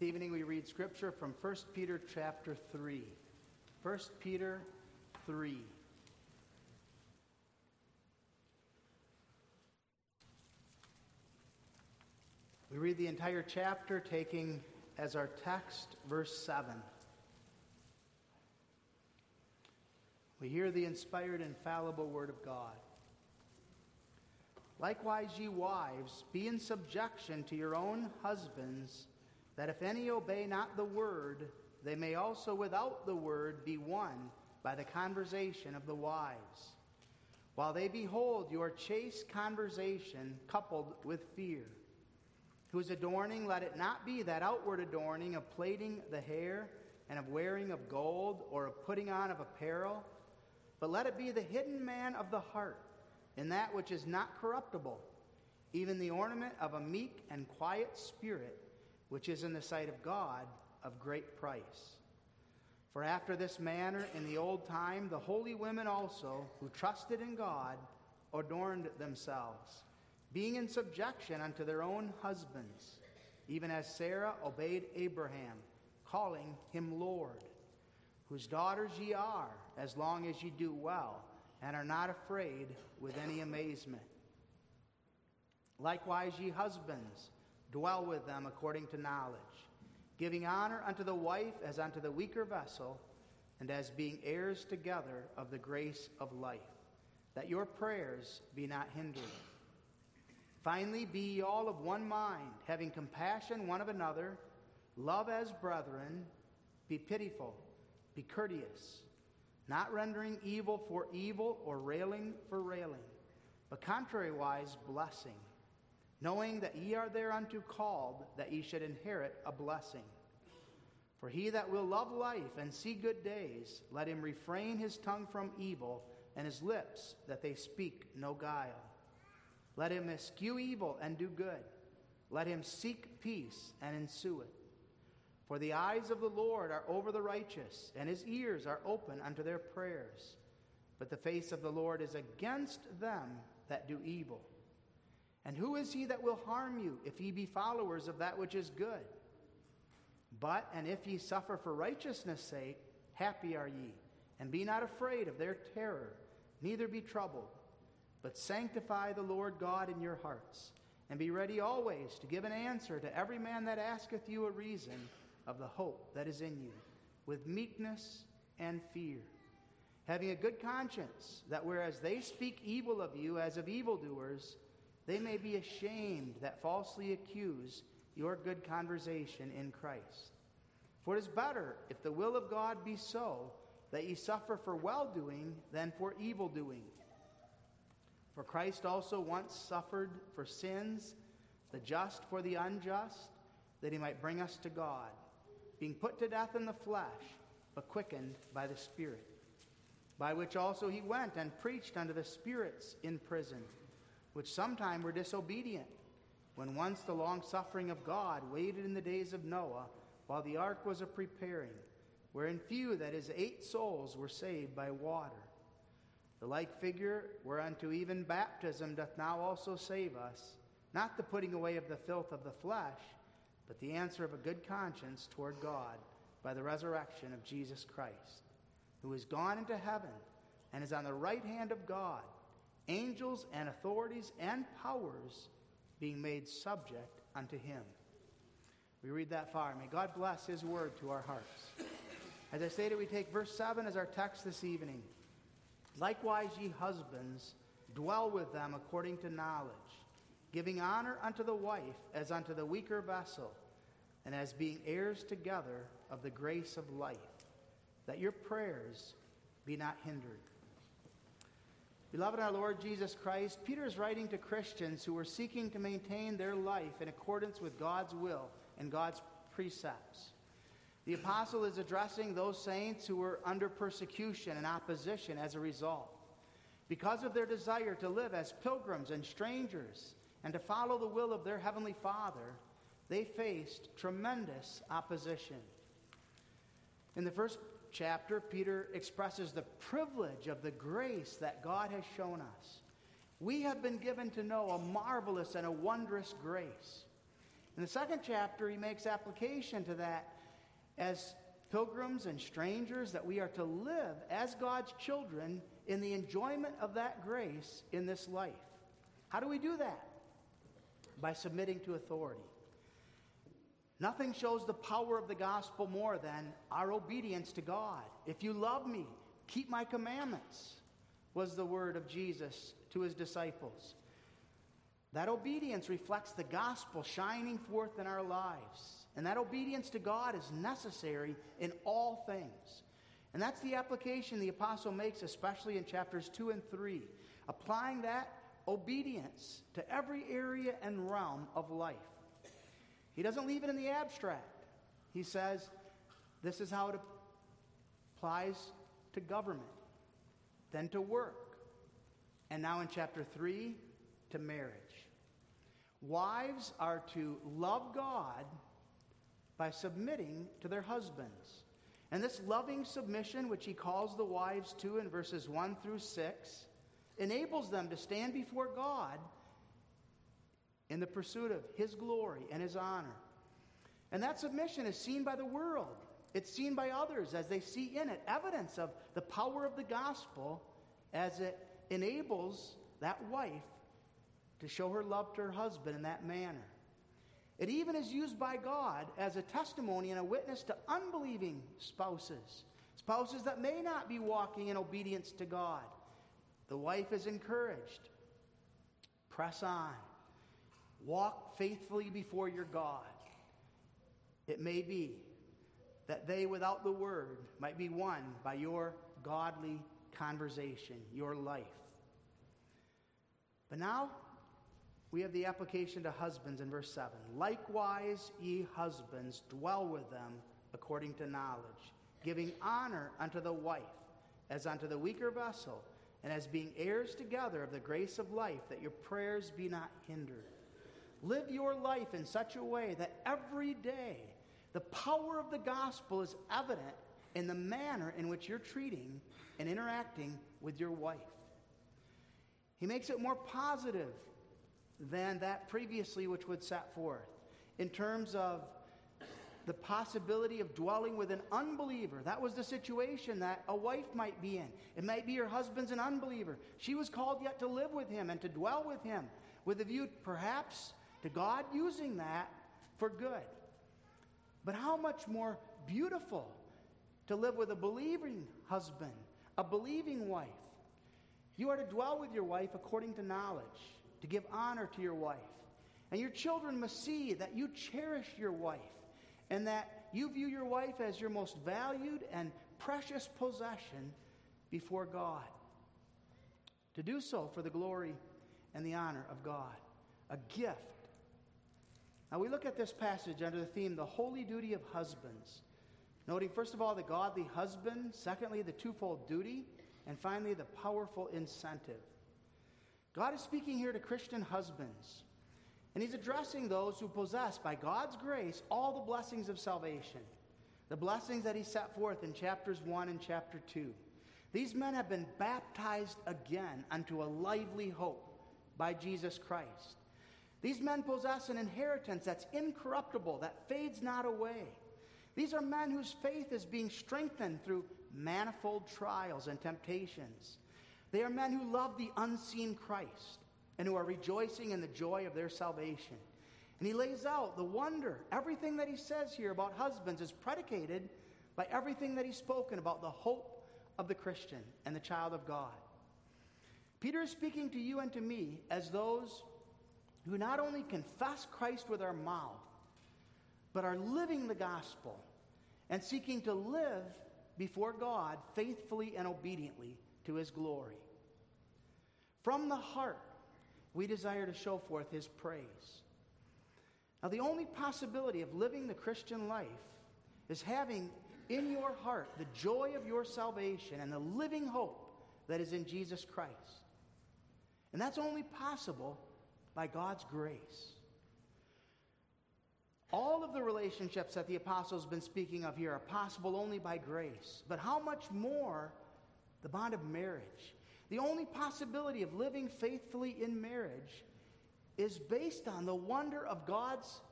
This evening we read scripture from 1 Peter chapter 3. 1 Peter 3. We read the entire chapter, taking as our text verse 7. We hear the inspired, infallible word of God. Likewise, ye wives, be in subjection to your own husbands, that if any obey not the word, they may also without the word be won by the conversation of the wives. While they behold your chaste conversation coupled with fear, whose adorning let it not be that outward adorning of plaiting the hair and of wearing of gold or of putting on of apparel, but let it be the hidden man of the heart in that which is not corruptible, even the ornament of a meek and quiet spirit, which is in the sight of God of great price. For after this manner in the old time, the holy women also, who trusted in God, adorned themselves, being in subjection unto their own husbands, even as Sarah obeyed Abraham, calling him Lord, whose daughters ye are, as long as ye do well and are not afraid with any amazement. Likewise, ye husbands, dwell with them according to knowledge, giving honor unto the wife as unto the weaker vessel, and as being heirs together of the grace of life, that your prayers be not hindered. Finally, be ye all of one mind, having compassion one of another, love as brethren, be pitiful, be courteous not rendering evil for evil or railing for railing, but contrariwise blessing, knowing that ye are thereunto called, that ye should inherit a blessing. For he that will love life and see good days, let him refrain his tongue from evil, and his lips that they speak no guile. Let him eschew evil and do good. Let him seek peace and ensue it. For the eyes of the Lord are over the righteous, and his ears are open unto their prayers. But the face of the Lord is against them that do evil. And who is he that will harm you, if ye be followers of that which is good? But, and if ye suffer for righteousness' sake, happy are ye, and be not afraid of their terror, neither be troubled. But sanctify the Lord God in your hearts, and be ready always to give an answer to every man that asketh you a reason of the hope that is in you, with meekness and fear, having a good conscience, that whereas they speak evil of you as of evildoers, they may be ashamed that falsely accuse your good conversation in Christ. For it is better, if the will of God be so, that ye suffer for well doing than for evil doing. For Christ also once suffered for sins, the just for the unjust, that he might bring us to God being put to death in the flesh, but quickened by the Spirit, by which also he went and preached unto the spirits in prison, which sometime were disobedient, when once the long suffering of God waited in the days of Noah, while the ark was a preparing, wherein few, that is, eight souls, were saved by water. The like figure whereunto even baptism doth now also save us, not the putting away of the filth of the flesh, but the answer of a good conscience toward God by the resurrection of Jesus Christ, who is gone into heaven and is on the right hand of God, angels and authorities and powers being made subject unto him. We read that far. May God bless his word to our hearts. As I stated, we take verse 7 as our text this evening. Likewise, ye husbands, dwell with them according to knowledge giving honor unto the wife as unto the weaker vessel, and as being heirs together of the grace of life, that your prayers be not hindered. Beloved, our Lord Jesus Christ, Peter is writing to Christians who were seeking to maintain their life in accordance with God's will and God's precepts. The apostle is addressing those saints who were under persecution and opposition as a result. Because of their desire to live as pilgrims and strangers and to follow the will of their Heavenly Father, they faced tremendous opposition. In the first chapter, Peter expresses the privilege of the grace that God has shown us. We have been given to know a marvelous and a wondrous grace. In the second chapter, he makes application to that as pilgrims and strangers, that we are to live as God's children in the enjoyment of that grace in this life. How do we do that? By submitting to authority. Nothing shows the power of the gospel more than our obedience to God. If you love me, keep my commandments, was the word of Jesus to his disciples. That obedience reflects the gospel shining forth in our lives. And that obedience to God is necessary in all things. And that's the application the apostle makes, especially in chapters 2 and 3, applying that obedience to every area and realm of life. He doesn't leave it in the abstract. He says, this is how it applies to government, then to work, and now in chapter 3, to marriage. Wives are to love God by submitting to their husbands. And this loving submission, which he calls the wives to in verses 1 through 6, enables them to stand before God in the pursuit of his glory and his honor. And that submission is seen by the world. It's seen by others as they see in it evidence of the power of the gospel as it enables that wife to show her love to her husband in that manner. It even is used by God as a testimony and a witness to unbelieving spouses, spouses that may not be walking in obedience to God. The wife is encouraged. Press on. Walk faithfully before your God. It may be that they, without the word, might be won by your godly conversation, your life. But now, we have the application to husbands in verse 7. Likewise, ye husbands, dwell with them according to knowledge, giving honor unto the wife as unto the weaker vessel, and as being heirs together of the grace of life, that your prayers be not hindered. Live your life in such a way that every day the power of the gospel is evident in the manner in which you're treating and interacting with your wife. He makes it more positive than that previously, which would set forth in terms of the possibility of dwelling with an unbeliever. That was the situation that a wife might be in. It might be her husband's an unbeliever. She was called yet to live with him and to dwell with him with a view, perhaps, to God using that for good. But how much more beautiful to live with a believing husband, a believing wife. You are to dwell with your wife according to knowledge to give honor to your wife. And your children must see that you cherish your wife and that you view your wife as your most valued and precious possession before God. To do so for the glory and the honor of God, a gift. Now we look at this passage under the theme, the holy duty of husbands. Noting, first of all, the godly husband, secondly, the twofold duty, and finally, the powerful incentive. God is speaking here to Christian husbands, and He's addressing those who possess, by God's grace, all the blessings of salvation, the blessings that He set forth in chapters 1 and chapter 2. These men have been baptized again unto a lively hope by Jesus Christ. These men possess an inheritance that's incorruptible, that fades not away. These are men whose faith is being strengthened through manifold trials and temptations. They are men who love the unseen Christ and who are rejoicing in the joy of their salvation. And he lays out the wonder. Everything that he says here about husbands is predicated by everything that he's spoken about the hope of the Christian and the child of God. Peter is speaking to you and to me as those who not only confess Christ with our mouth, but are living the gospel and seeking to live before God faithfully and obediently to his glory. From the heart, we desire to show forth his praise. Now, the only possibility of living the Christian life is having in your heart the joy of your salvation and the living hope that is in Jesus Christ. And that's only possible by God's grace. All of the relationships that the apostles have been speaking of here are possible only by grace. But how much more the bond of marriage. The only possibility of living faithfully in marriage is based on the wonder of God's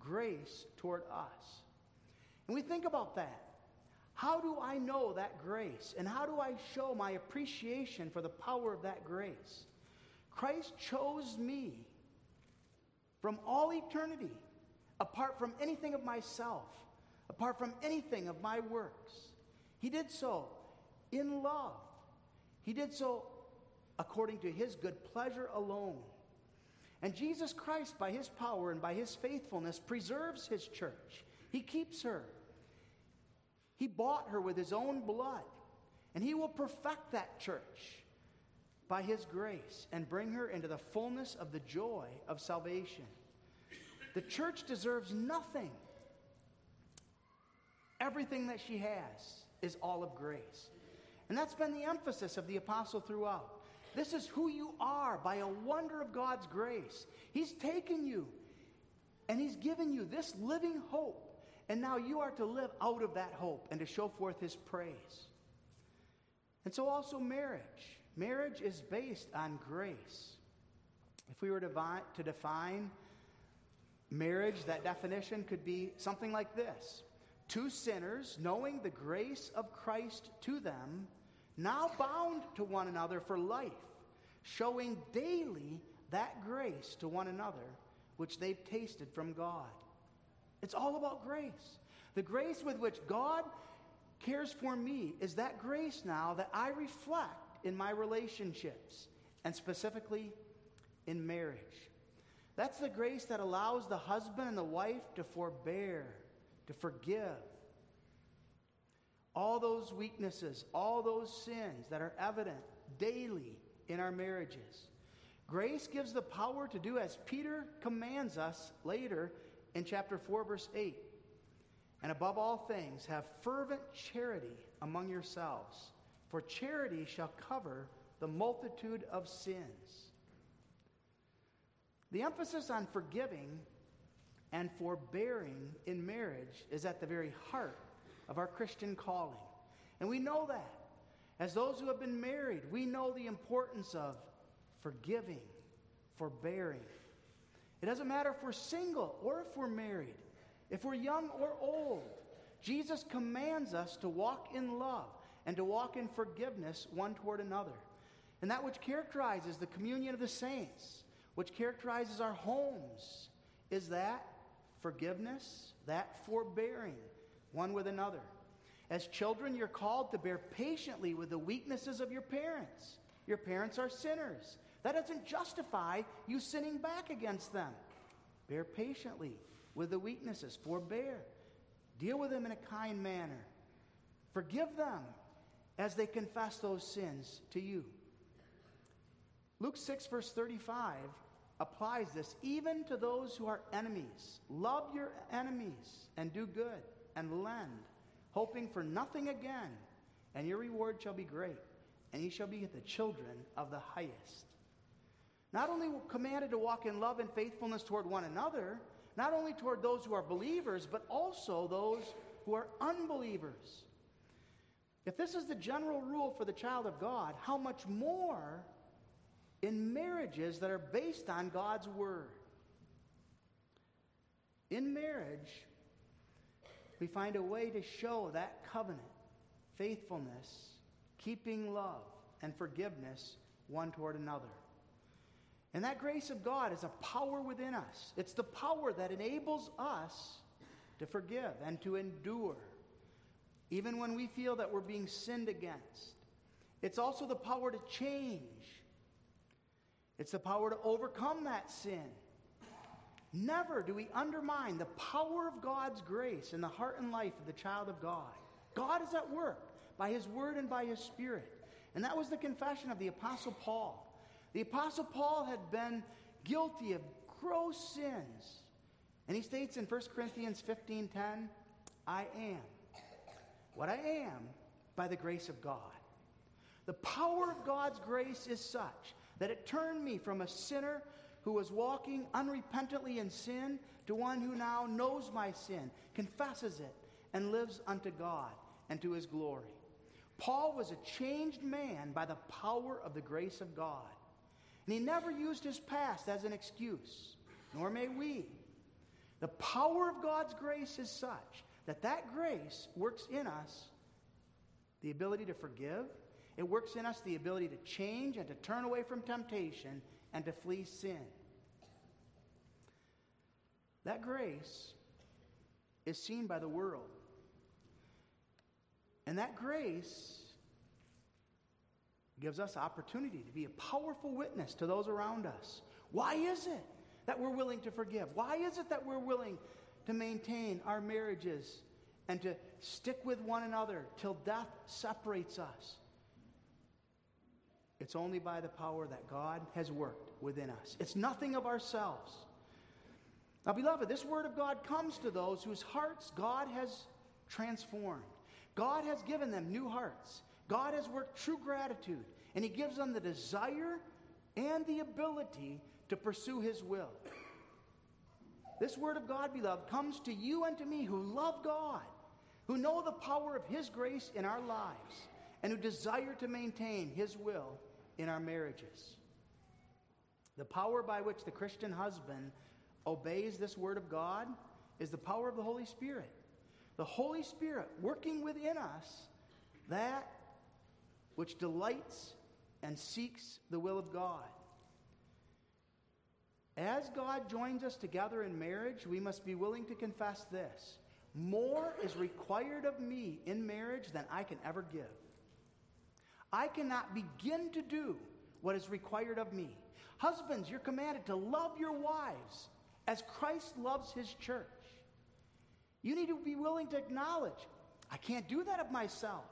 grace toward us. And we think about that. How do I know that grace? And how do I show my appreciation for the power of that grace? Christ chose me from all eternity, apart from anything of myself, apart from anything of my works. He did so in love. He did so according to his good pleasure alone. And Jesus Christ, by his power and by his faithfulness, preserves his church. He keeps her. He bought her with his own blood, and he will perfect that church by his grace and bring her into the fullness of the joy of salvation. The church deserves nothing. Everything that she has is all of grace. And that's been the emphasis of the apostle throughout. This is who you are by a wonder of God's grace. He's taken you and He's given you this living hope. And now you are to live out of that hope and to show forth His praise. And so, also, marriage. Marriage is based on grace. If we were to, define marriage, that definition could be something like this Two sinners, knowing the grace of Christ to them, now bound to one another for life, showing daily that grace to one another which they've tasted from God. It's all about grace. The grace with which God cares for me is that grace now that I reflect in my relationships, and specifically in marriage. That's the grace that allows the husband and the wife to forbear, to forgive. All those weaknesses, all those sins that are evident daily in our marriages. Grace gives the power to do as Peter commands us later in chapter 4, verse 8. And above all things, have fervent charity among yourselves, for charity shall cover the multitude of sins. The emphasis on forgiving and forbearing in marriage is at the very heart of our Christian calling. And we know that. As those who have been married, we know the importance of forgiving, forbearing. It doesn't matter if we're single or if we're married, if we're young or old. Jesus commands us to walk in love and to walk in forgiveness one toward another. And that which characterizes the communion of the saints, which characterizes our homes, is that forgiveness, that forbearing one with another. As children, you're called to bear patiently with the weaknesses of your parents. Your parents are sinners. That doesn't justify you sinning back against them. Bear patiently with the weaknesses, forbear. Deal with them in a kind manner. Forgive them as they confess those sins to you. Luke 6, verse 35 applies this even to those who are enemies. Love your enemies and do good and lend, hoping for nothing again, and your reward shall be great, and ye shall be the children of the highest. Not only commanded to walk in love and faithfulness toward one another, not only toward those who are believers, but also those who are unbelievers. If this is the general rule for the child of God, how much more in marriages that are based on God's Word? In marriage, we find a way to show that covenant, faithfulness, keeping love, and forgiveness one toward another. And that grace of God is a power within us. It's the power that enables us to forgive and to endure, even when we feel that we're being sinned against. It's also the power to change, it's the power to overcome that sin. Never do we undermine the power of God's grace in the heart and life of the child of God. God is at work by His Word and by His Spirit. And that was the confession of the Apostle Paul. The Apostle Paul had been guilty of gross sins. And he states in 1 Corinthians 15 10, I am what I am by the grace of God. The power of God's grace is such that it turned me from a sinner who was walking unrepentantly in sin to one who now knows my sin, confesses it, and lives unto God and to his glory. Paul was a changed man by the power of the grace of God. And he never used his past as an excuse, nor may we. The power of God's grace is such that that grace works in us the ability to forgive, it works in us the ability to change and to turn away from temptation and to flee sin. That grace is seen by the world. And that grace gives us opportunity to be a powerful witness to those around us. Why is it that we're willing to forgive? Why is it that we're willing to maintain our marriages and to stick with one another till death separates us? It's only by the power that God has worked within us. It's nothing of ourselves. Now, beloved, this word of God comes to those whose hearts God has transformed. God has given them new hearts. God has worked true gratitude, and He gives them the desire and the ability to pursue His will. This word of God, beloved, comes to you and to me who love God, who know the power of His grace in our lives, and who desire to maintain His will in our marriages. The power by which the Christian husband obeys this word of God is the power of the Holy Spirit. The Holy Spirit working within us that which delights and seeks the will of God. As God joins us together in marriage, we must be willing to confess this more is required of me in marriage than I can ever give. I cannot begin to do what is required of me. Husbands, you're commanded to love your wives as Christ loves his church. You need to be willing to acknowledge, I can't do that of myself.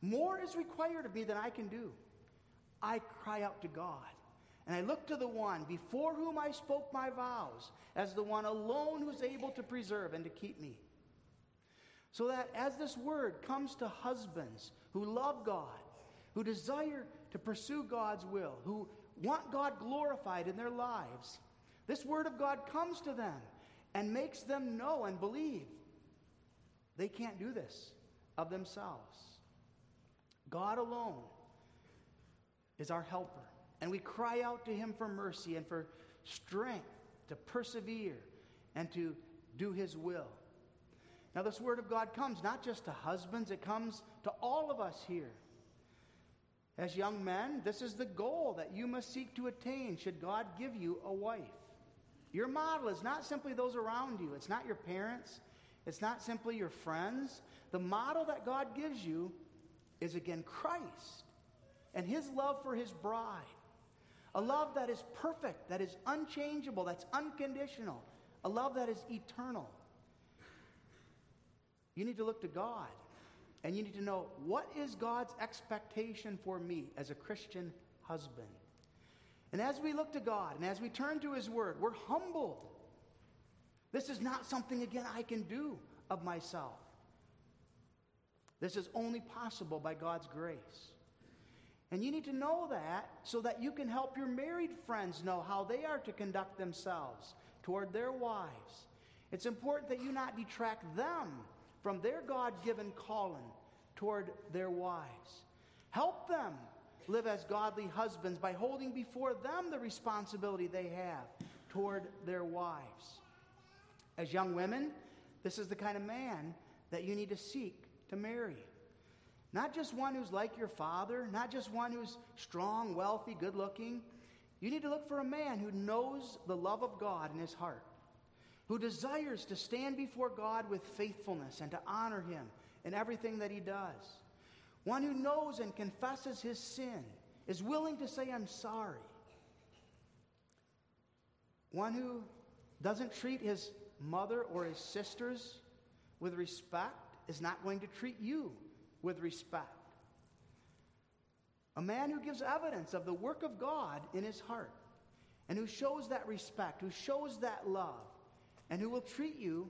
More is required of me than I can do. I cry out to God. And I look to the one before whom I spoke my vows as the one alone who's able to preserve and to keep me. So that as this word comes to husbands who love God, who desire to pursue God's will, who want God glorified in their lives, this word of God comes to them and makes them know and believe they can't do this of themselves. God alone is our helper. And we cry out to Him for mercy and for strength to persevere and to do His will. Now, this Word of God comes not just to husbands, it comes to all of us here. As young men, this is the goal that you must seek to attain should God give you a wife. Your model is not simply those around you, it's not your parents, it's not simply your friends. The model that God gives you is again Christ and his love for his bride. A love that is perfect, that is unchangeable, that's unconditional, a love that is eternal. You need to look to God and you need to know what is God's expectation for me as a Christian husband. And as we look to God and as we turn to His Word, we're humbled. This is not something, again, I can do of myself. This is only possible by God's grace. And you need to know that so that you can help your married friends know how they are to conduct themselves toward their wives. It's important that you not detract them from their God given calling toward their wives. Help them live as godly husbands by holding before them the responsibility they have toward their wives. As young women, this is the kind of man that you need to seek to marry. Not just one who's like your father, not just one who's strong, wealthy, good looking. You need to look for a man who knows the love of God in his heart, who desires to stand before God with faithfulness and to honor him in everything that he does. One who knows and confesses his sin, is willing to say, I'm sorry. One who doesn't treat his mother or his sisters with respect is not going to treat you with respect. A man who gives evidence of the work of God in his heart and who shows that respect, who shows that love, and who will treat you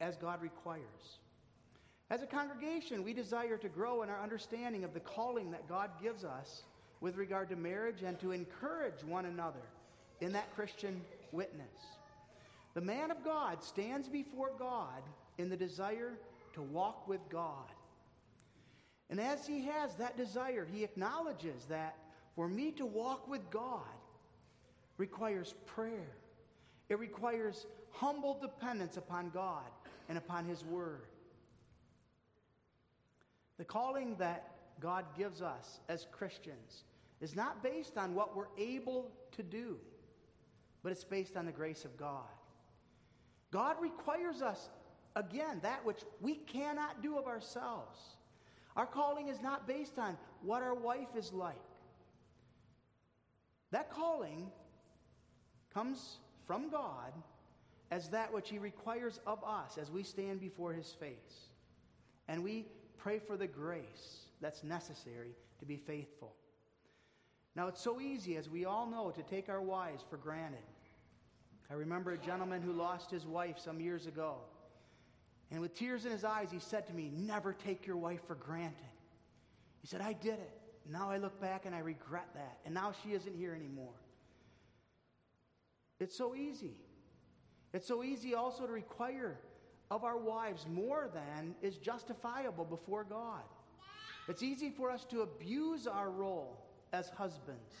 as God requires. As a congregation, we desire to grow in our understanding of the calling that God gives us with regard to marriage and to encourage one another in that Christian witness. The man of God stands before God in the desire to walk with God. And as he has that desire, he acknowledges that for me to walk with God requires prayer. It requires humble dependence upon God and upon His Word. The calling that God gives us as Christians is not based on what we're able to do, but it's based on the grace of God. God requires us, again, that which we cannot do of ourselves. Our calling is not based on what our wife is like. That calling comes from God as that which He requires of us as we stand before His face. And we pray for the grace that's necessary to be faithful. Now, it's so easy, as we all know, to take our wives for granted. I remember a gentleman who lost his wife some years ago. And with tears in his eyes, he said to me, Never take your wife for granted. He said, I did it. Now I look back and I regret that. And now she isn't here anymore. It's so easy. It's so easy also to require of our wives more than is justifiable before God. It's easy for us to abuse our role as husbands.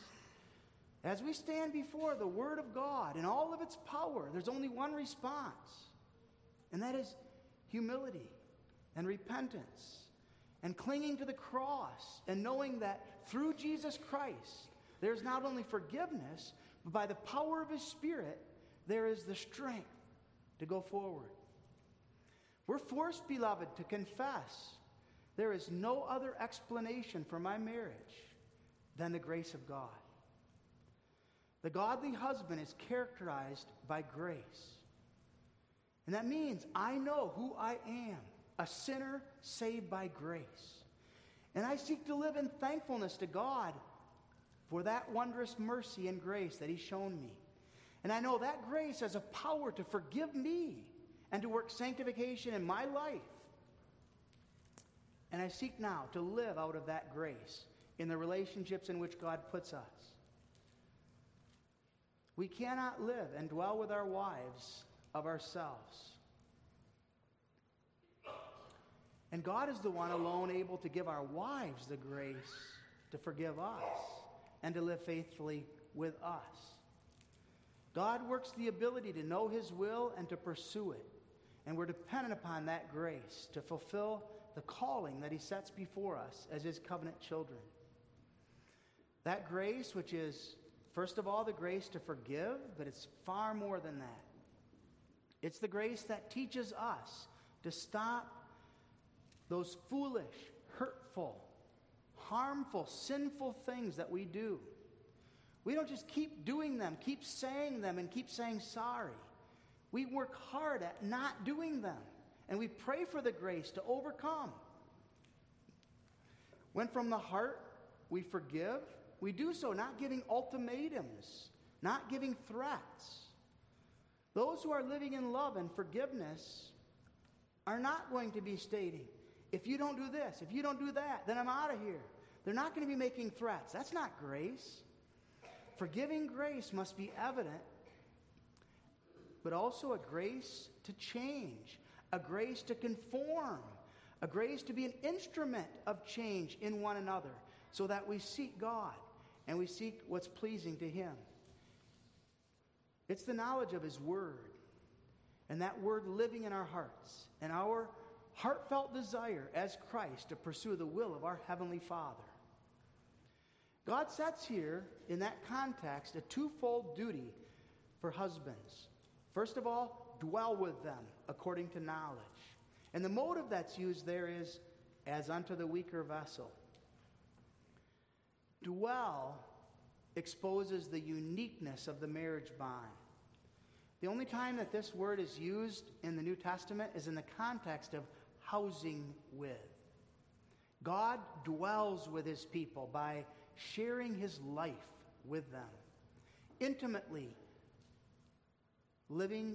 As we stand before the Word of God in all of its power, there's only one response, and that is humility and repentance and clinging to the cross and knowing that through Jesus Christ, there's not only forgiveness, but by the power of His Spirit, there is the strength to go forward. We're forced, beloved, to confess there is no other explanation for my marriage than the grace of God. The godly husband is characterized by grace. And that means I know who I am a sinner saved by grace. And I seek to live in thankfulness to God for that wondrous mercy and grace that He's shown me. And I know that grace has a power to forgive me and to work sanctification in my life. And I seek now to live out of that grace in the relationships in which God puts us. We cannot live and dwell with our wives of ourselves. And God is the one alone able to give our wives the grace to forgive us and to live faithfully with us. God works the ability to know His will and to pursue it. And we're dependent upon that grace to fulfill the calling that He sets before us as His covenant children. That grace, which is, first of all, the grace to forgive, but it's far more than that. It's the grace that teaches us to stop those foolish, hurtful, harmful, sinful things that we do. We don't just keep doing them, keep saying them, and keep saying sorry. We work hard at not doing them, and we pray for the grace to overcome. When from the heart we forgive, we do so not giving ultimatums, not giving threats. Those who are living in love and forgiveness are not going to be stating, if you don't do this, if you don't do that, then I'm out of here. They're not going to be making threats. That's not grace. Forgiving grace must be evident, but also a grace to change, a grace to conform, a grace to be an instrument of change in one another so that we seek God and we seek what's pleasing to Him. It's the knowledge of His Word and that Word living in our hearts and our heartfelt desire as Christ to pursue the will of our Heavenly Father. God sets here, in that context, a twofold duty for husbands. First of all, dwell with them according to knowledge. And the motive that's used there is as unto the weaker vessel. Dwell exposes the uniqueness of the marriage bond. The only time that this word is used in the New Testament is in the context of housing with. God dwells with his people by sharing his life with them, intimately living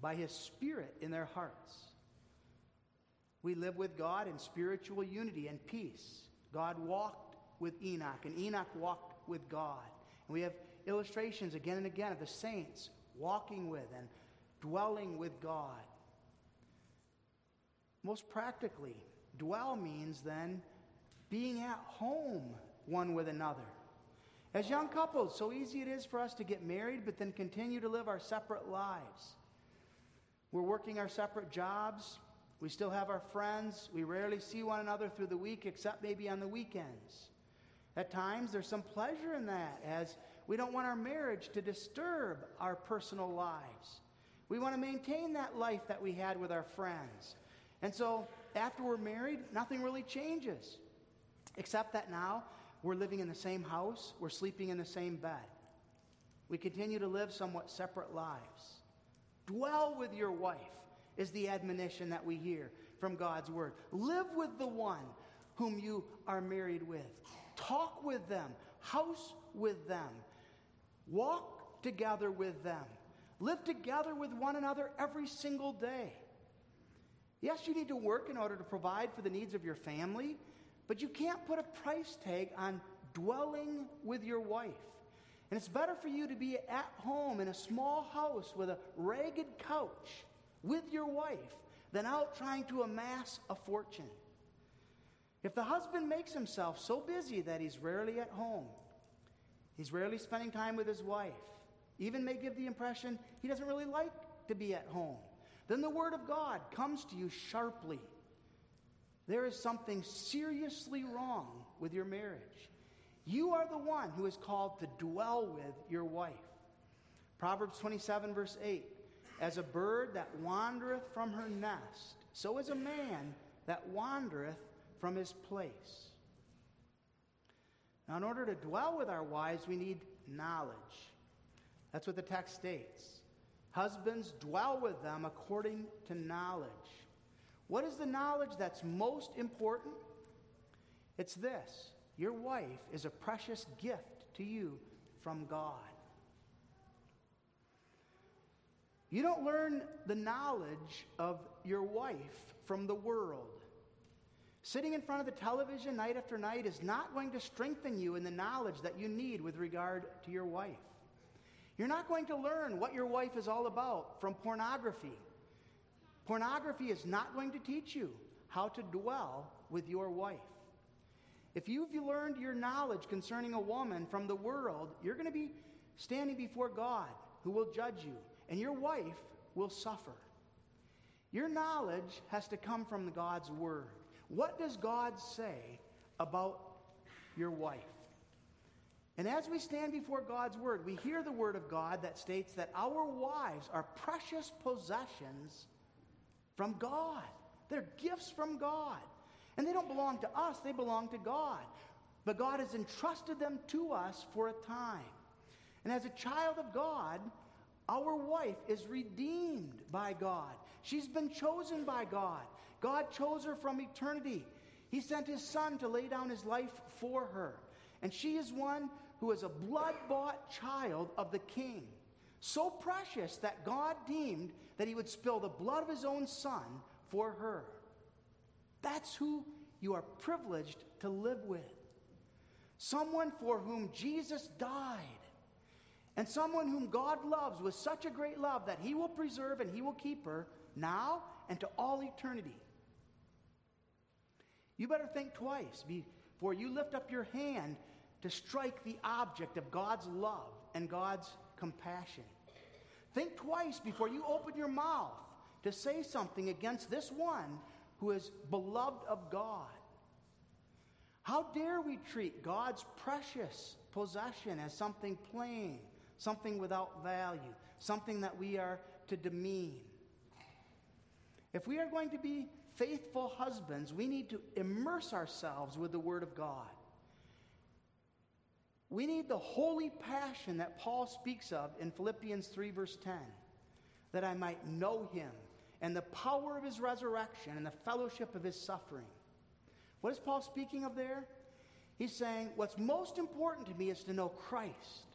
by his spirit in their hearts. We live with God in spiritual unity and peace. God walked with Enoch, and Enoch walked with God. And we have illustrations again and again of the saints walking with and dwelling with God. Most practically, dwell means then being at home one with another. As young couples, so easy it is for us to get married, but then continue to live our separate lives. We're working our separate jobs. We still have our friends. We rarely see one another through the week except maybe on the weekends. At times, there's some pleasure in that as we don't want our marriage to disturb our personal lives. We want to maintain that life that we had with our friends. And so, after we're married, nothing really changes, except that now we're living in the same house, we're sleeping in the same bed. We continue to live somewhat separate lives. Dwell with your wife is the admonition that we hear from God's word. Live with the one whom you are married with. Talk with them, house with them, walk together with them, live together with one another every single day. Yes, you need to work in order to provide for the needs of your family, but you can't put a price tag on dwelling with your wife. And it's better for you to be at home in a small house with a ragged couch with your wife than out trying to amass a fortune. If the husband makes himself so busy that he's rarely at home, he's rarely spending time with his wife, even may give the impression he doesn't really like to be at home, then the Word of God comes to you sharply. There is something seriously wrong with your marriage. You are the one who is called to dwell with your wife. Proverbs 27, verse 8 As a bird that wandereth from her nest, so is a man that wandereth from his place. Now, in order to dwell with our wives, we need knowledge. That's what the text states. Husbands, dwell with them according to knowledge. What is the knowledge that's most important? It's this your wife is a precious gift to you from God. You don't learn the knowledge of your wife from the world. Sitting in front of the television night after night is not going to strengthen you in the knowledge that you need with regard to your wife. You're not going to learn what your wife is all about from pornography. Pornography is not going to teach you how to dwell with your wife. If you've learned your knowledge concerning a woman from the world, you're going to be standing before God who will judge you, and your wife will suffer. Your knowledge has to come from God's word. What does God say about your wife? And as we stand before God's word, we hear the word of God that states that our wives are precious possessions from God. They're gifts from God. And they don't belong to us, they belong to God. But God has entrusted them to us for a time. And as a child of God, our wife is redeemed by God. She's been chosen by God. God chose her from eternity. He sent his son to lay down his life for her. And she is one who is a blood bought child of the king. So precious that God deemed that he would spill the blood of his own son for her. That's who you are privileged to live with. Someone for whom Jesus died. And someone whom God loves with such a great love that he will preserve and he will keep her now and to all eternity. You better think twice before you lift up your hand to strike the object of God's love and God's compassion. Think twice before you open your mouth to say something against this one who is beloved of God. How dare we treat God's precious possession as something plain, something without value, something that we are to demean? If we are going to be faithful husbands, we need to immerse ourselves with the Word of God. We need the holy passion that Paul speaks of in Philippians 3, verse 10, that I might know him and the power of his resurrection and the fellowship of his suffering. What is Paul speaking of there? He's saying, What's most important to me is to know Christ.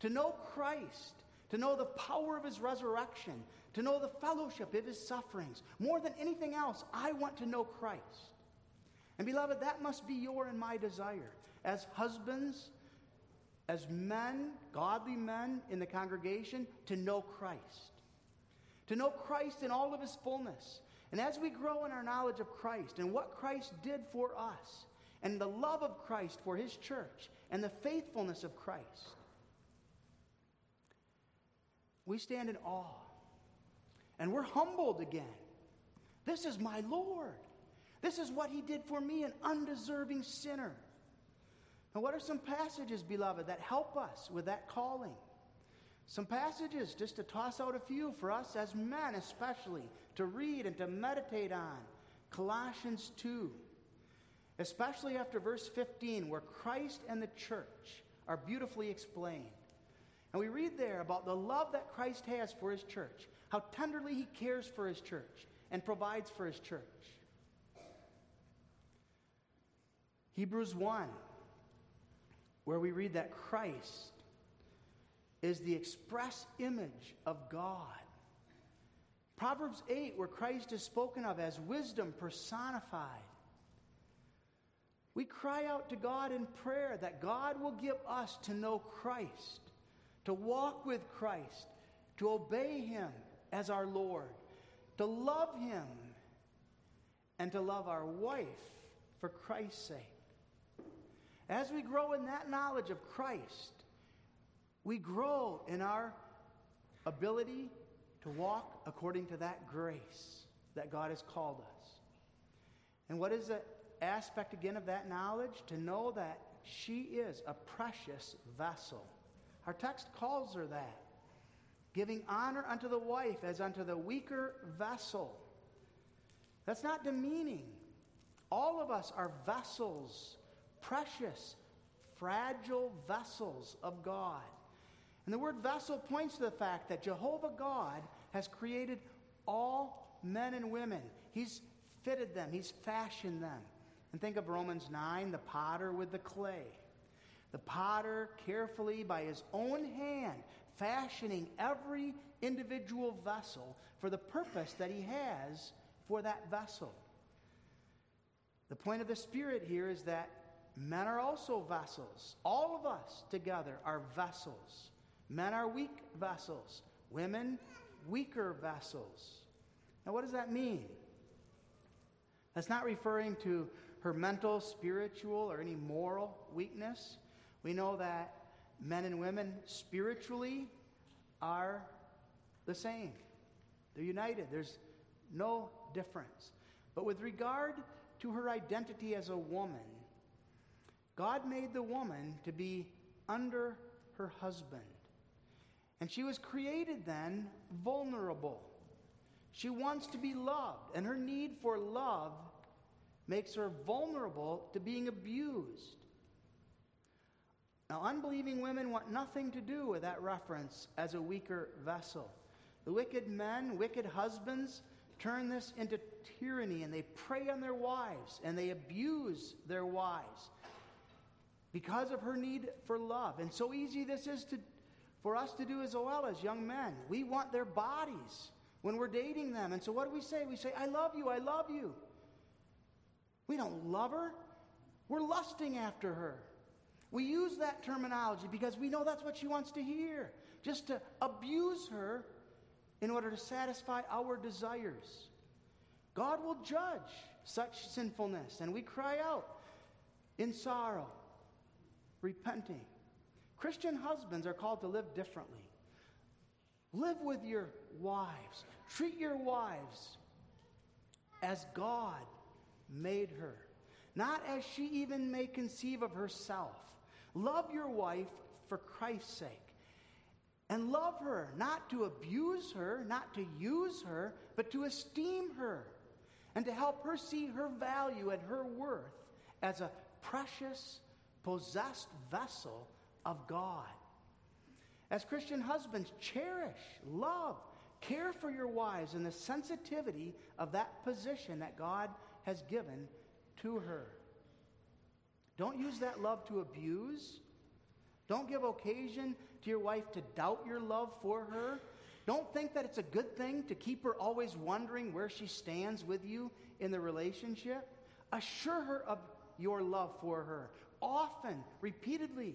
To know Christ, to know the power of his resurrection, to know the fellowship of his sufferings. More than anything else, I want to know Christ. And beloved, that must be your and my desire. As husbands, as men, godly men in the congregation, to know Christ to know Christ in all of his fullness. And as we grow in our knowledge of Christ and what Christ did for us, and the love of Christ for his church, and the faithfulness of Christ, we stand in awe And we're humbled again. This is my Lord. This is what he did for me, an undeserving sinner. Now, what are some passages, beloved, that help us with that calling? Some passages, just to toss out a few for us as men, especially, to read and to meditate on. Colossians 2, especially after verse 15, where Christ and the church are beautifully explained. And we read there about the love that Christ has for his church, how tenderly he cares for his church and provides for his church. Hebrews 1, where we read that Christ is the express image of God. Proverbs 8, where Christ is spoken of as wisdom personified. We cry out to God in prayer that God will give us to know Christ, to walk with Christ, to obey Him as our Lord, to love Him, and to love our wife for Christ's sake. As we grow in that knowledge of Christ, we grow in our ability to walk according to that grace that God has called us. And what is the aspect again of that knowledge? To know that she is a precious vessel. Our text calls her that. Giving honor unto the wife as unto the weaker vessel. That's not demeaning. All of us are vessels precious, fragile vessels of God. And the word vessel points to the fact that Jehovah God has created all men and women. He's fitted them, He's fashioned them. And think of Romans 9, the potter with the clay. The potter carefully, by his own hand, fashioning every individual vessel for the purpose that he has for that vessel. The point of the Spirit here is that Men are also vessels. All of us together are vessels. Men are weak vessels, women, weaker vessels. Now, what does that mean? That's not referring to her mental, spiritual, or any moral weakness. We know that men and women spiritually are the same, they're united. There's no difference. But with regard to her identity as a woman, God made the woman to be under her husband. And she was created then vulnerable. She wants to be loved, and her need for love makes her vulnerable to being abused. Now, unbelieving women want nothing to do with that reference as a weaker vessel. The wicked men, wicked husbands, turn this into tyranny and they prey on their wives and they abuse their wives because of her need for love. And so easy this is to, for us to do as well as young men. We want their bodies when we're dating them. And so what do we say? We say, I love you, I love you. We don't love her, we're lusting after her. We use that terminology because we know that's what she wants to hear, just to abuse her in order to satisfy our desires. God will judge such sinfulness, and we cry out in sorrow repenting. Christian husbands are called to live differently. Live with your wives. Treat your wives as God made her, not as she even may conceive of herself. Love your wife for Christ's sake. And love her, not to abuse her, not to use her, but to esteem her and to help her see her value and her worth as a precious possessed vessel of God. As Christian husbands, cherish, love, care for your wives in the sensitivity of that position that God has given to her. Don't use that love to abuse. Don't give occasion to your wife to doubt your love for her. Don't think that it's a good thing to keep her always wondering where she stands with you in the relationship. Assure her of your love for her often, repeatedly.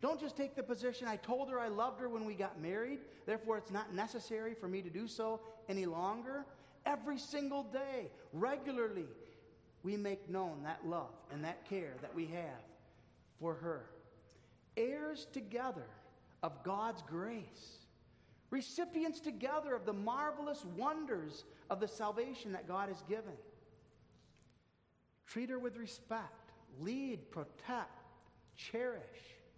Don't just take the position, I told her I loved her when we got married, therefore it's not necessary for me to do so any longer. Every single day, regularly, we make known that love and that care that we have for her. Heirs together of God's grace, recipients together of the marvelous wonders of the salvation that God has given. Treat her with respect, lead, protect, cherish,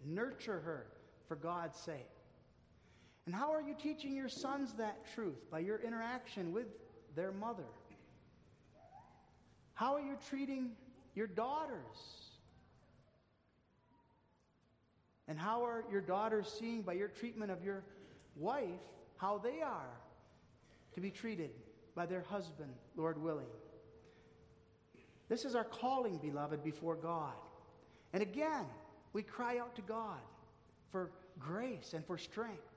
nurture her for God's sake. And how are you teaching your sons that truth? By your interaction with their mother. How are you treating your daughters? And how are your daughters seeing by your treatment of your wife how they are to be treated by their husband, Lord willing? This is our calling, beloved, before God. And again, we cry out to God for grace and for strength.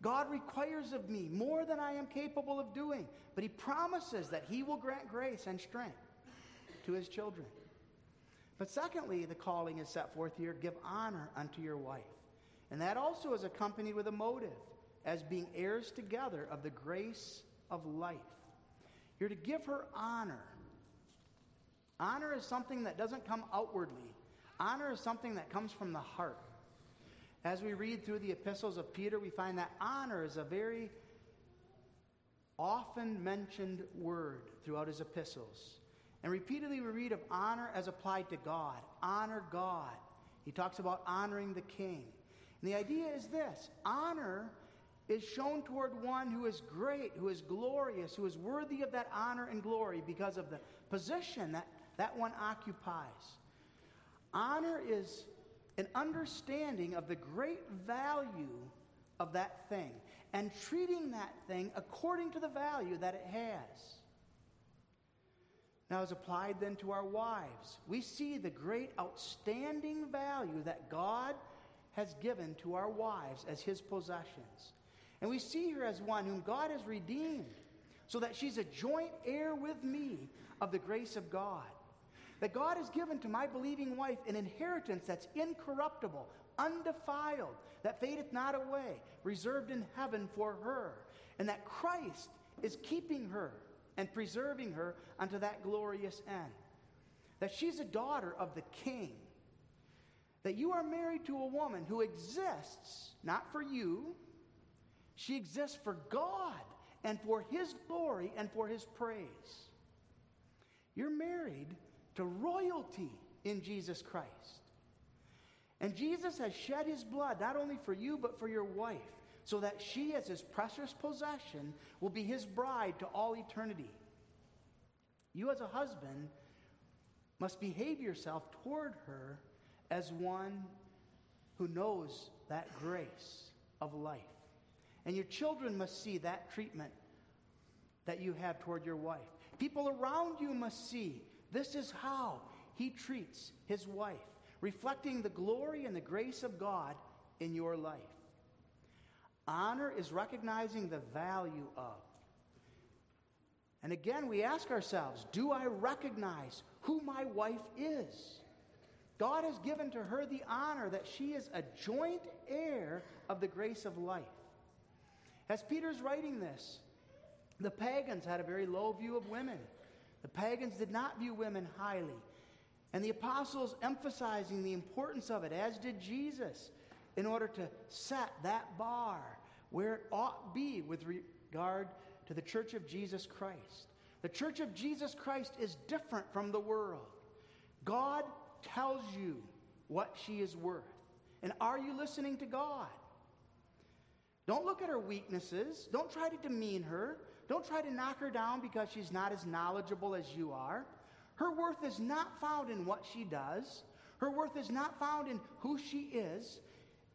God requires of me more than I am capable of doing, but He promises that He will grant grace and strength to His children. But secondly, the calling is set forth here give honor unto your wife. And that also is accompanied with a motive as being heirs together of the grace of life. You're to give her honor. Honor is something that doesn't come outwardly, honor is something that comes from the heart. As we read through the epistles of Peter, we find that honor is a very often mentioned word throughout his epistles. And repeatedly we read of honor as applied to God. Honor God. He talks about honoring the king. And the idea is this honor is shown toward one who is great, who is glorious, who is worthy of that honor and glory because of the position that that one occupies. Honor is an understanding of the great value of that thing and treating that thing according to the value that it has. Now, as applied then to our wives, we see the great outstanding value that God has given to our wives as his possessions. And we see her as one whom God has redeemed, so that she's a joint heir with me of the grace of God. That God has given to my believing wife an inheritance that's incorruptible, undefiled, that fadeth not away, reserved in heaven for her, and that Christ is keeping her and preserving her unto that glorious end. That she's a daughter of the king. That you are married to a woman who exists not for you, she exists for God and for his glory and for his praise. You're married to royalty in Jesus Christ. And Jesus has shed his blood not only for you, but for your wife, so that she, as his precious possession, will be his bride to all eternity. You, as a husband, must behave yourself toward her as one who knows that grace of life. And your children must see that treatment that you have toward your wife. People around you must see this is how he treats his wife, reflecting the glory and the grace of God in your life. Honor is recognizing the value of. And again, we ask ourselves do I recognize who my wife is? God has given to her the honor that she is a joint heir of the grace of life. As Peter's writing this, the pagans had a very low view of women. The pagans did not view women highly. And the apostles emphasizing the importance of it, as did Jesus, in order to set that bar where it ought be with regard to the church of Jesus Christ. The church of Jesus Christ is different from the world. God tells you what she is worth. And are you listening to God? Don't look at her weaknesses. Don't try to demean her. Don't try to knock her down because she's not as knowledgeable as you are. Her worth is not found in what she does, her worth is not found in who she is,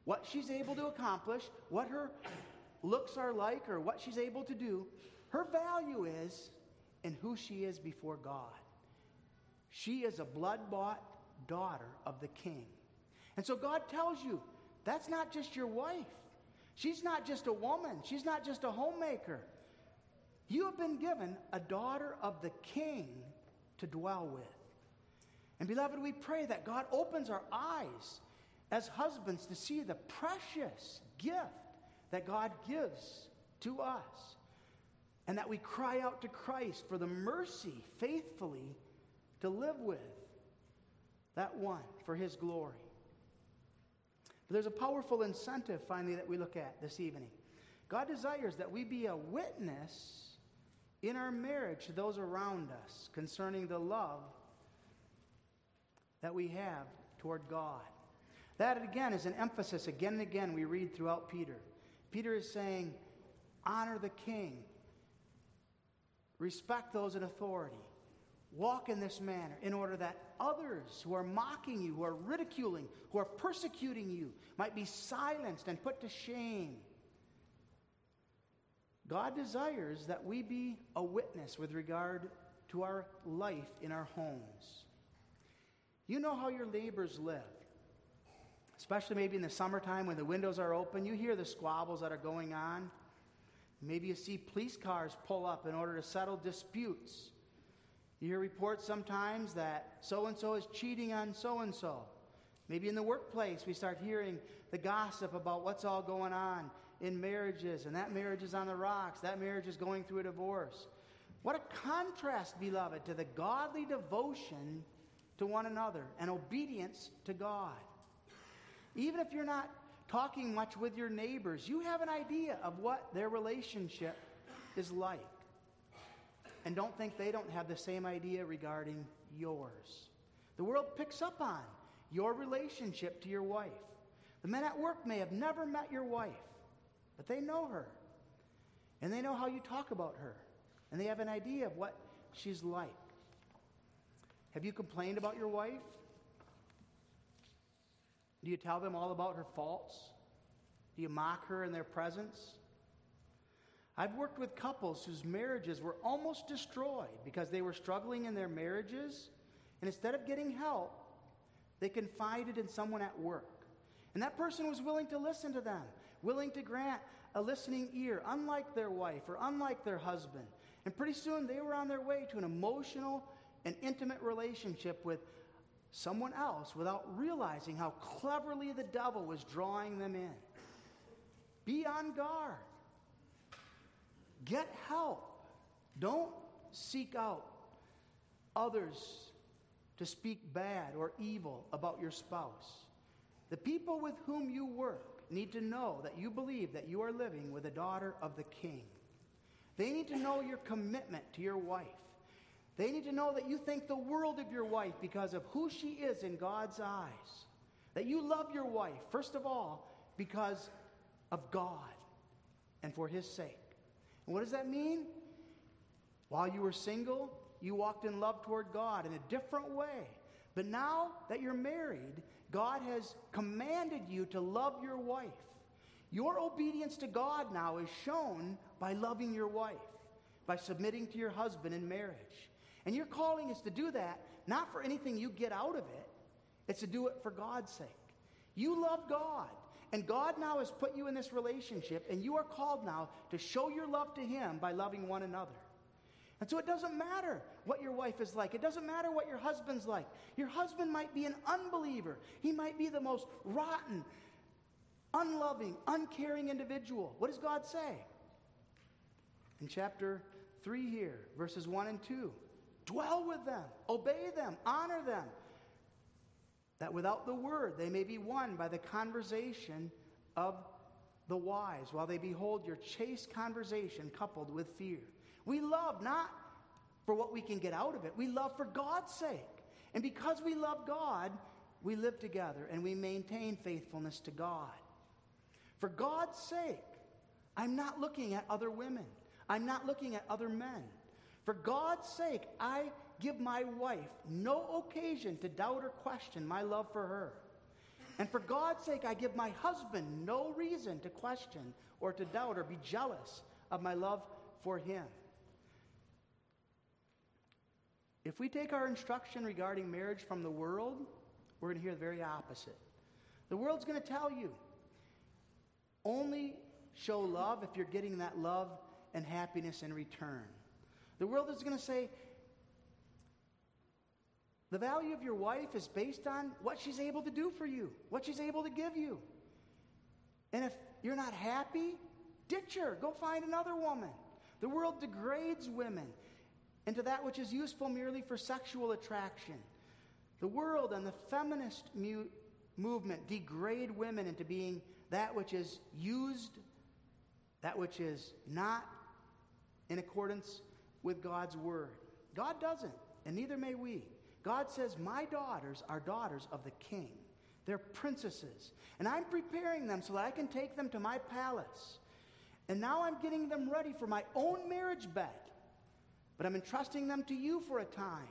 what she's able to accomplish, what her looks are like, or what she's able to do. Her value is in who she is before God. She is a blood bought daughter of the king. And so God tells you that's not just your wife. She's not just a woman. She's not just a homemaker. You have been given a daughter of the king to dwell with. And beloved, we pray that God opens our eyes as husbands to see the precious gift that God gives to us. And that we cry out to Christ for the mercy faithfully to live with that one for his glory. But there's a powerful incentive, finally, that we look at this evening. God desires that we be a witness in our marriage to those around us concerning the love that we have toward God. That, again, is an emphasis again and again we read throughout Peter. Peter is saying, honor the king, respect those in authority, walk in this manner in order that others who are mocking you, who are ridiculing, who are persecuting you, might be silenced and put to shame. God desires that we be a witness with regard to our life in our homes. You know how your neighbors live especially maybe in the summertime when the windows are open, you hear the squabbles that are going on. Maybe you see police cars pull up in order to settle disputes. You hear reports sometimes that so and so is cheating on so and so. Maybe in the workplace, we start hearing the gossip about what's all going on in marriages, and that marriage is on the rocks, that marriage is going through a divorce. What a contrast, beloved, to the godly devotion to one another and obedience to God. Even if you're not talking much with your neighbors, you have an idea of what their relationship is like. And don't think they don't have the same idea regarding yours. The world picks up on your relationship to your wife. The men at work may have never met your wife, but they know her. And they know how you talk about her. And they have an idea of what she's like. Have you complained about your wife? Do you tell them all about her faults? Do you mock her in their presence? I've worked with couples whose marriages were almost destroyed because they were struggling in their marriages, and instead of getting help, they confided in someone at work. And that person was willing to listen to them, willing to grant a listening ear, unlike their wife or unlike their husband. And pretty soon they were on their way to an emotional and intimate relationship with someone else without realizing how cleverly the devil was drawing them in. Be on guard. Get help. Don't seek out others to speak bad or evil about your spouse. The people with whom you work need to know that you believe that you are living with a daughter of the king. They need to know your commitment to your wife. They need to know that you think the world of your wife because of who she is in God's eyes. That you love your wife, first of all, because of God and for His sake. And what does that mean? While you were single, you walked in love toward God in a different way. But now that you're married, God has commanded you to love your wife. Your obedience to God now is shown by loving your wife, by submitting to your husband in marriage. And your calling is to do that not for anything you get out of it, it's to do it for God's sake. You love God, and God now has put you in this relationship, and you are called now to show your love to Him by loving one another. And so it doesn't matter what your wife is like. It doesn't matter what your husband's like. Your husband might be an unbeliever. He might be the most rotten, unloving, uncaring individual. What does God say? In chapter 3 here, verses 1 and 2. Dwell with them, obey them, honor them, that without the word they may be won by the conversation of the wise, while they behold your chaste conversation coupled with fear. We love not for what we can get out of it, we love for God's sake. And because we love God, we live together and we maintain faithfulness to God. For God's sake, I'm not looking at other women. I'm not looking at other men. For God's sake, I give my wife no occasion to doubt or question my love for her. And for God's sake, I give my husband no reason to question or to doubt or be jealous of my love for him. If we take our instruction regarding marriage from the world, we're going to hear the very opposite. The world's going to tell you only show love if you're getting that love and happiness in return. The world is going to say, the value of your wife is based on what she's able to do for you, what she's able to give you. And if you're not happy, ditch her. Go find another woman. The world degrades women into that which is useful merely for sexual attraction. The world and the feminist mu- movement degrade women into being that which is used that which is not in accordance with God's word. God doesn't, and neither may we. God says, My daughters are daughters of the king. They're princesses. And I'm preparing them so that I can take them to my palace. And now I'm getting them ready for my own marriage bed. But I'm entrusting them to you for a time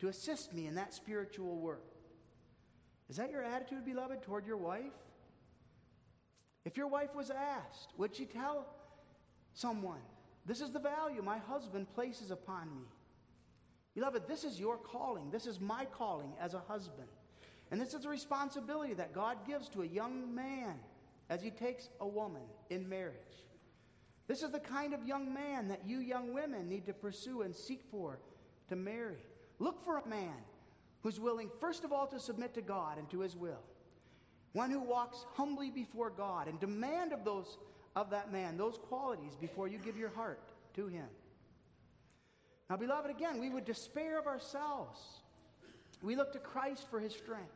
to assist me in that spiritual work. Is that your attitude, beloved, toward your wife? If your wife was asked, would she tell someone, This is the value my husband places upon me? Beloved, this is your calling. This is my calling as a husband. And this is a responsibility that God gives to a young man as he takes a woman in marriage. This is the kind of young man that you young women need to pursue and seek for to marry. Look for a man who's willing, first of all, to submit to God and to his will. One who walks humbly before God and demand of those of that man those qualities before you give your heart to him. Now, beloved, again, we would despair of ourselves. We look to Christ for his strength.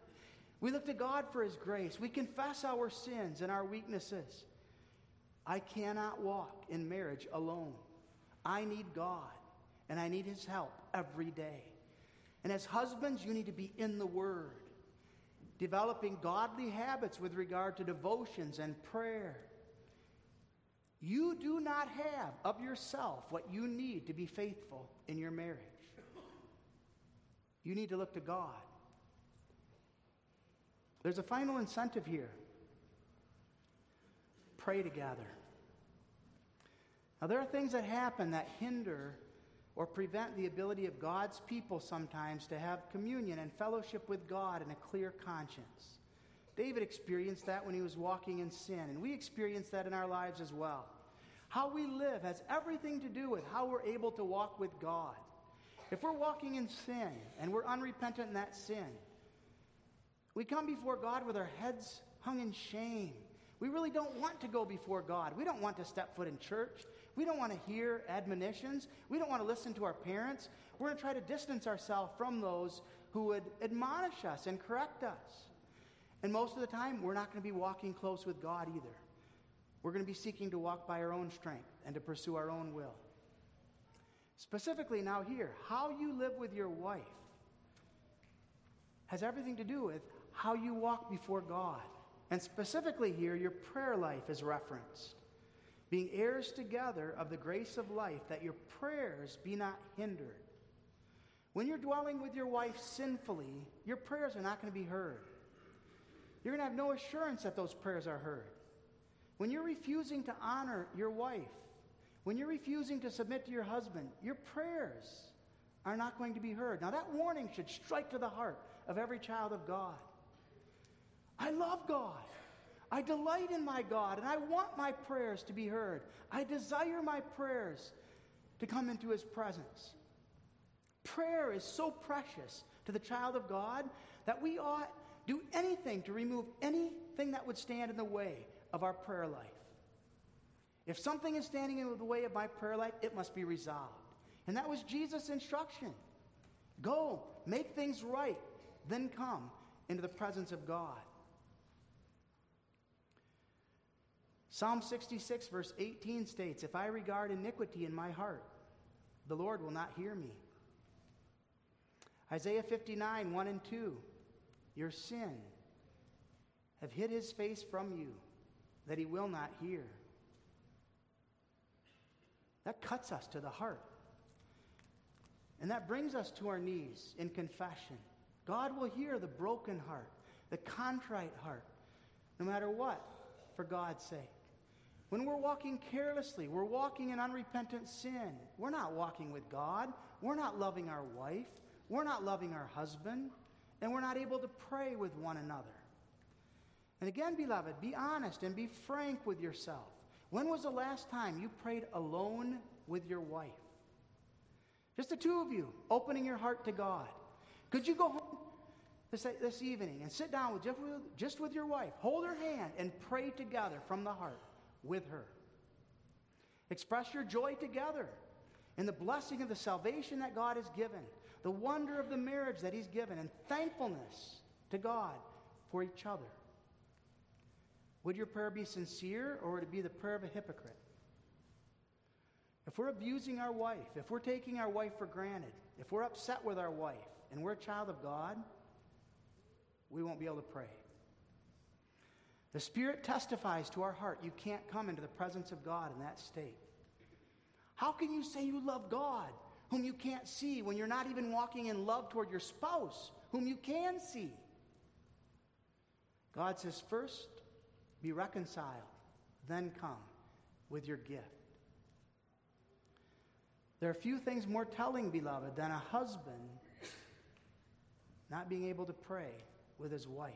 We look to God for his grace. We confess our sins and our weaknesses. I cannot walk in marriage alone. I need God, and I need his help every day. And as husbands, you need to be in the Word, developing godly habits with regard to devotions and prayer. You do not have of yourself what you need to be faithful in your marriage. You need to look to God. There's a final incentive here pray together. Now, there are things that happen that hinder or prevent the ability of God's people sometimes to have communion and fellowship with God in a clear conscience. David experienced that when he was walking in sin, and we experience that in our lives as well. How we live has everything to do with how we're able to walk with God. If we're walking in sin and we're unrepentant in that sin, we come before God with our heads hung in shame. We really don't want to go before God. We don't want to step foot in church. We don't want to hear admonitions. We don't want to listen to our parents. We're going to try to distance ourselves from those who would admonish us and correct us. And most of the time, we're not going to be walking close with God either. We're going to be seeking to walk by our own strength and to pursue our own will. Specifically, now here, how you live with your wife has everything to do with how you walk before God. And specifically, here, your prayer life is referenced being heirs together of the grace of life, that your prayers be not hindered. When you're dwelling with your wife sinfully, your prayers are not going to be heard. You're going to have no assurance that those prayers are heard. When you're refusing to honor your wife, when you're refusing to submit to your husband, your prayers are not going to be heard. Now, that warning should strike to the heart of every child of God. I love God. I delight in my God, and I want my prayers to be heard. I desire my prayers to come into His presence. Prayer is so precious to the child of God that we ought do anything to remove anything that would stand in the way of our prayer life. If something is standing in the way of my prayer life, it must be resolved. And that was Jesus' instruction. Go, make things right, then come into the presence of God. Psalm 66, verse 18 states If I regard iniquity in my heart, the Lord will not hear me. Isaiah 59, 1 and 2 Your sin have hid his face from you, that he will not hear. That cuts us to the heart. And that brings us to our knees in confession. God will hear the broken heart, the contrite heart, no matter what, for God's sake. When we're walking carelessly, we're walking in unrepentant sin. We're not walking with God. We're not loving our wife. We're not loving our husband. And we're not able to pray with one another. And again, beloved, be honest and be frank with yourself. When was the last time you prayed alone with your wife? Just the two of you, opening your heart to God. Could you go home this, this evening and sit down with just, with just with your wife, hold her hand, and pray together from the heart? with her. Express your joy together in the blessing of the salvation that God has given, the wonder of the marriage that He's given, and thankfulness to God for each other. Would your prayer be sincere or would it be the prayer of a hypocrite? If we're abusing our wife, if we're taking our wife for granted, if we're upset with our wife and we're a child of God, we won't be able to pray. The Spirit testifies to our heart you can't come into the presence of God in that state. How can you say you love God, whom you can't see, when you're not even walking in love toward your spouse, whom you can see? God says, first, be reconciled, then come with your gift. There are few things more telling, beloved, than a husband not being able to pray with his wife.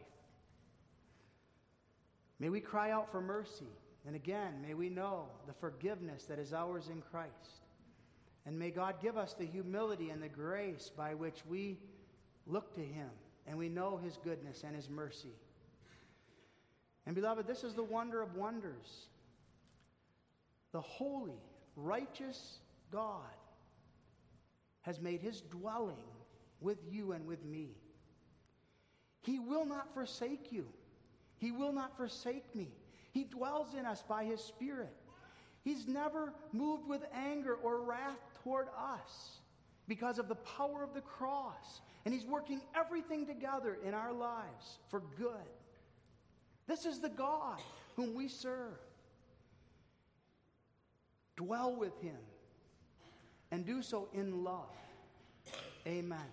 May we cry out for mercy. And again, may we know the forgiveness that is ours in Christ. And may God give us the humility and the grace by which we look to Him and we know His goodness and His mercy. And beloved, this is the wonder of wonders. The holy, righteous God has made His dwelling with you and with me. He will not forsake you. He will not forsake me. He dwells in us by His Spirit. He's never moved with anger or wrath toward us because of the power of the cross. And He's working everything together in our lives for good. This is the God whom we serve. Dwell with Him and do so in love. Amen.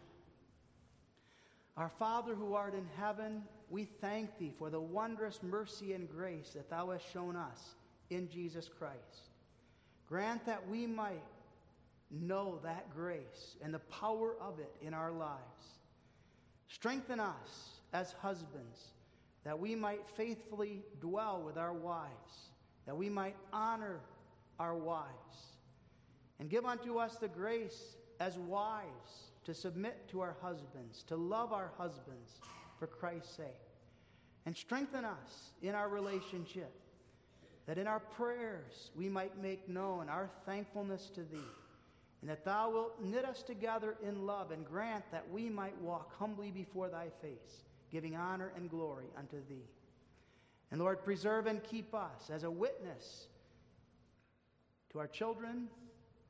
Our Father who art in heaven, we thank thee for the wondrous mercy and grace that thou hast shown us in Jesus Christ. Grant that we might know that grace and the power of it in our lives. Strengthen us as husbands that we might faithfully dwell with our wives, that we might honor our wives. And give unto us the grace as wives to submit to our husbands, to love our husbands for Christ's sake. And strengthen us in our relationship, that in our prayers we might make known our thankfulness to Thee, and that Thou wilt knit us together in love and grant that we might walk humbly before Thy face, giving honor and glory unto Thee. And Lord, preserve and keep us as a witness to our children,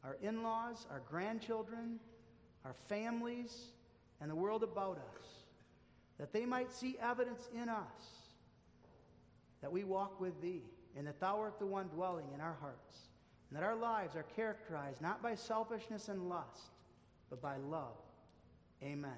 our in laws, our grandchildren, our families, and the world about us that they might see evidence in us that we walk with thee, and that thou art the one dwelling in our hearts, and that our lives are characterized not by selfishness and lust, but by love. Amen.